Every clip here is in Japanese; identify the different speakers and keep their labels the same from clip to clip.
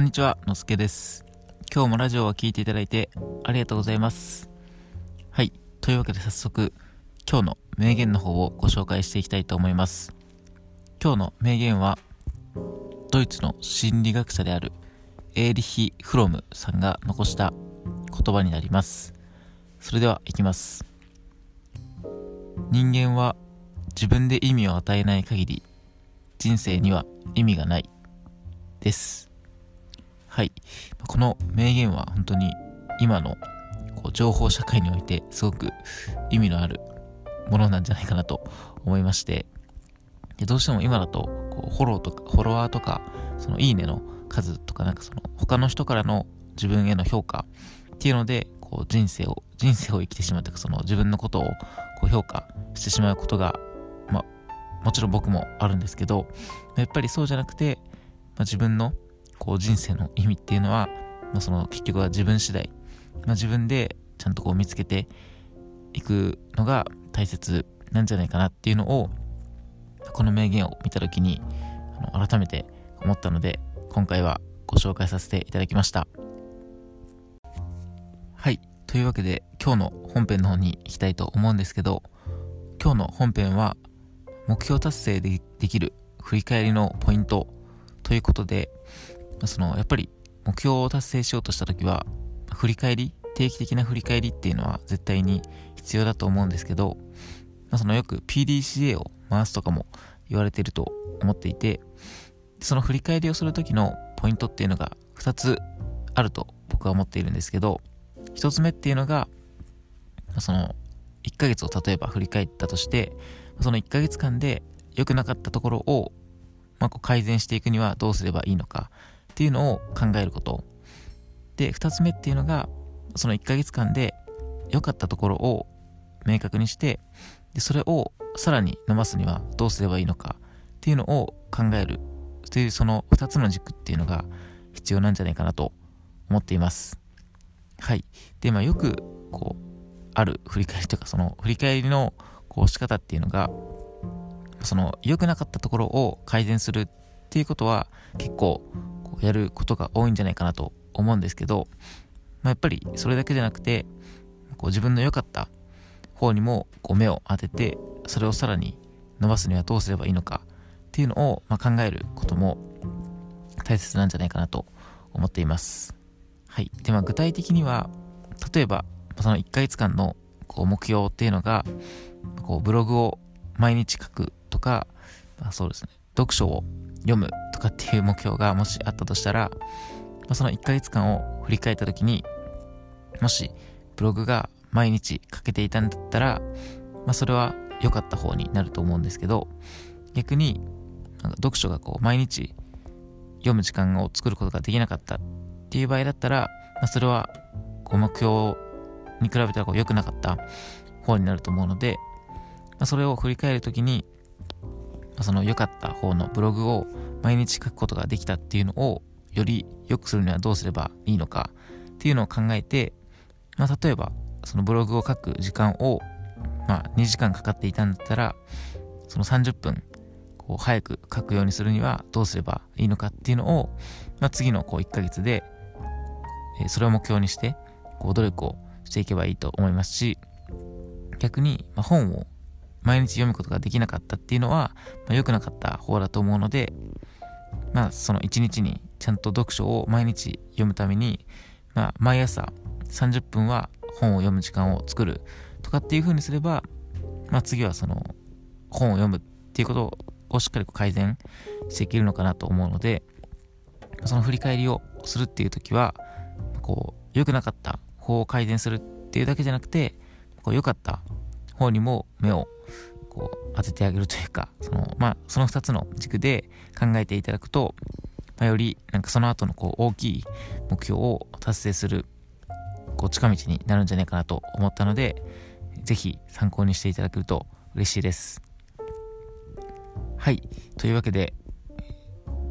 Speaker 1: こんにちは、のすけです。今日もラジオを聴いていただいてありがとうございます。はい。というわけで早速、今日の名言の方をご紹介していきたいと思います。今日の名言は、ドイツの心理学者であるエーリヒ・フロムさんが残した言葉になります。それでは行きます。人間は自分で意味を与えない限り、人生には意味がない。です。はい。この名言は本当に今のこう情報社会においてすごく意味のあるものなんじゃないかなと思いまして、でどうしても今だとこうフォローとか、フォロワーとか、そのいいねの数とかなんかその他の人からの自分への評価っていうので、こう人生を、人生を生きてしまうとか、その自分のことをこう評価してしまうことが、まあ、もちろん僕もあるんですけど、やっぱりそうじゃなくて、まあ、自分のこう人生の意味っていうのは、まあ、その結局は自分次第、まあ、自分でちゃんとこう見つけていくのが大切なんじゃないかなっていうのをこの名言を見た時にあの改めて思ったので今回はご紹介させていただきました。はい。というわけで今日の本編の方に行きたいと思うんですけど今日の本編は目標達成でできる振り返りのポイントということで、そのやっぱり目標を達成しようとした時は振り返り定期的な振り返りっていうのは絶対に必要だと思うんですけど、そのよく PDCA を回すとかも言われてると思っていてその振り返りをする時のポイントっていうのが2つあると僕は思っているんですけど1つ目っていうのがその1ヶ月を例えば振り返ったとしてその1ヶ月間で良くなかったところを、まあ、こう改善していくにはどうすればいいのかっていうのを考えること。で2つ目っていうのがその1ヶ月間で良かったところを明確にしてでそれをさらに伸ばすにはどうすればいいのかっていうのを考える。というその2つの軸っていうのが必要なんじゃないかなと思っています。はい。でまあよくこうある振り返りとかその振り返りのこう仕方っていうのがその良くなかったところを改善するっっていうことは結構やることが多いんじゃないかなと思うんですけど、まあ、やっぱりそれだけじゃなくてこう自分の良かった方にもこう目を当ててそれをさらに伸ばすにはどうすればいいのかっていうのをま考えることも大切なんじゃないかなと思っています。はい。で、まあ具体的には例えばその1ヶ月間のこう目標っていうのがこうブログを毎日書くとか、まあ、そうですね読書を読むとかっていう目標がもしあったとしたら、ま、その1ヶ月間を振り返った時にもしブログが毎日書けていたんだったら、まあ、それは良かった方になると思うんですけど逆になんか読書がこう毎日読む時間を作ることができなかったっていう場合だったら、まあ、それはこう目標に比べたらこう良くなかった方になると思うので、まあ、それを振り返るときに、その良かった方のブログを毎日書くことができたっていうのをより良くするにはどうすればいいのかっていうのを考えて、まあ、例えばそのブログを書く時間を、まあ、2時間かかっていたんだったらその30分こう早く書くようにするにはどうすればいいのかっていうのを、まあ、次のこう1ヶ月で、えそれを目標にしてこう努力をしていけばいいと思いますし逆に、ま、本を毎日読むことができなかったっていうのは、まあ、良くなかった方だと思うので、まあ、その1日にちゃんと読書を毎日読むために、まあ、毎朝30分は本を読む時間を作るとかっていう風にすれば、まあ、次はその本を読むっていうことをしっかり改善していけるのかなと思うのでその振り返りをするっていう時はこう良くなかった方を改善するっていうだけじゃなくてこう良かった方にも目をこう当ててあげるというかその,、まあ、その2つの軸で考えていただくと、まあ、よりなんかその後のこう大きい目標を達成するこう近道になるんじゃないかなと思ったのでぜひ参考にしていただけると嬉しいです。はい。というわけで、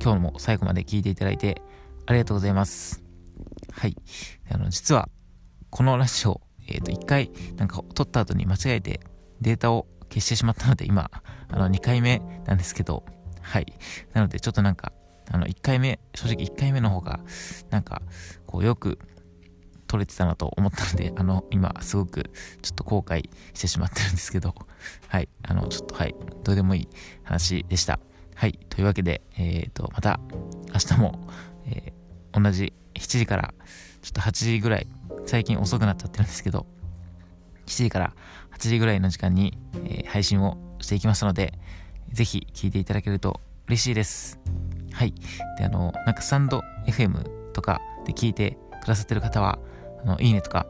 Speaker 1: 今日も最後まで聞いていただいてありがとうございます。はい。あの、実は、このラジオ、えっ、と、1回、なんか、撮った後に間違えてデータを消してしまったので、今、あの、2回目なんですけど、はい。なので、ちょっとなんか、あの、1回目、正直1回目の方が、なんか、こう、よく撮れてたなと思ったので、あの、今、すごく、ちょっと後悔してしまってるんですけど、はい、あの、ちょっと、はい、どうでもいい話でした。はい、というわけで、えっ、ー、と、また、明日も、えー、同じ7時から、ちょっと8時ぐらい、最近遅くなっちゃってるんですけど、7時から8時ぐらいの時間に、えー、配信をしていきますので、ぜひ聞いていただけると嬉しいです。はい。で、あの、なんかサンド FM とかで聞いてくださってる方は、あの、いいねとか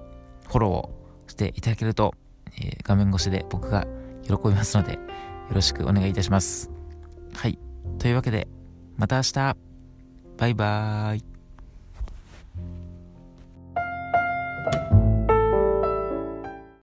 Speaker 1: フォローをしていただけると、えー、画面越しで僕が喜びますので、よろしくお願いいたします。はい。というわけで、また明日バイバーイ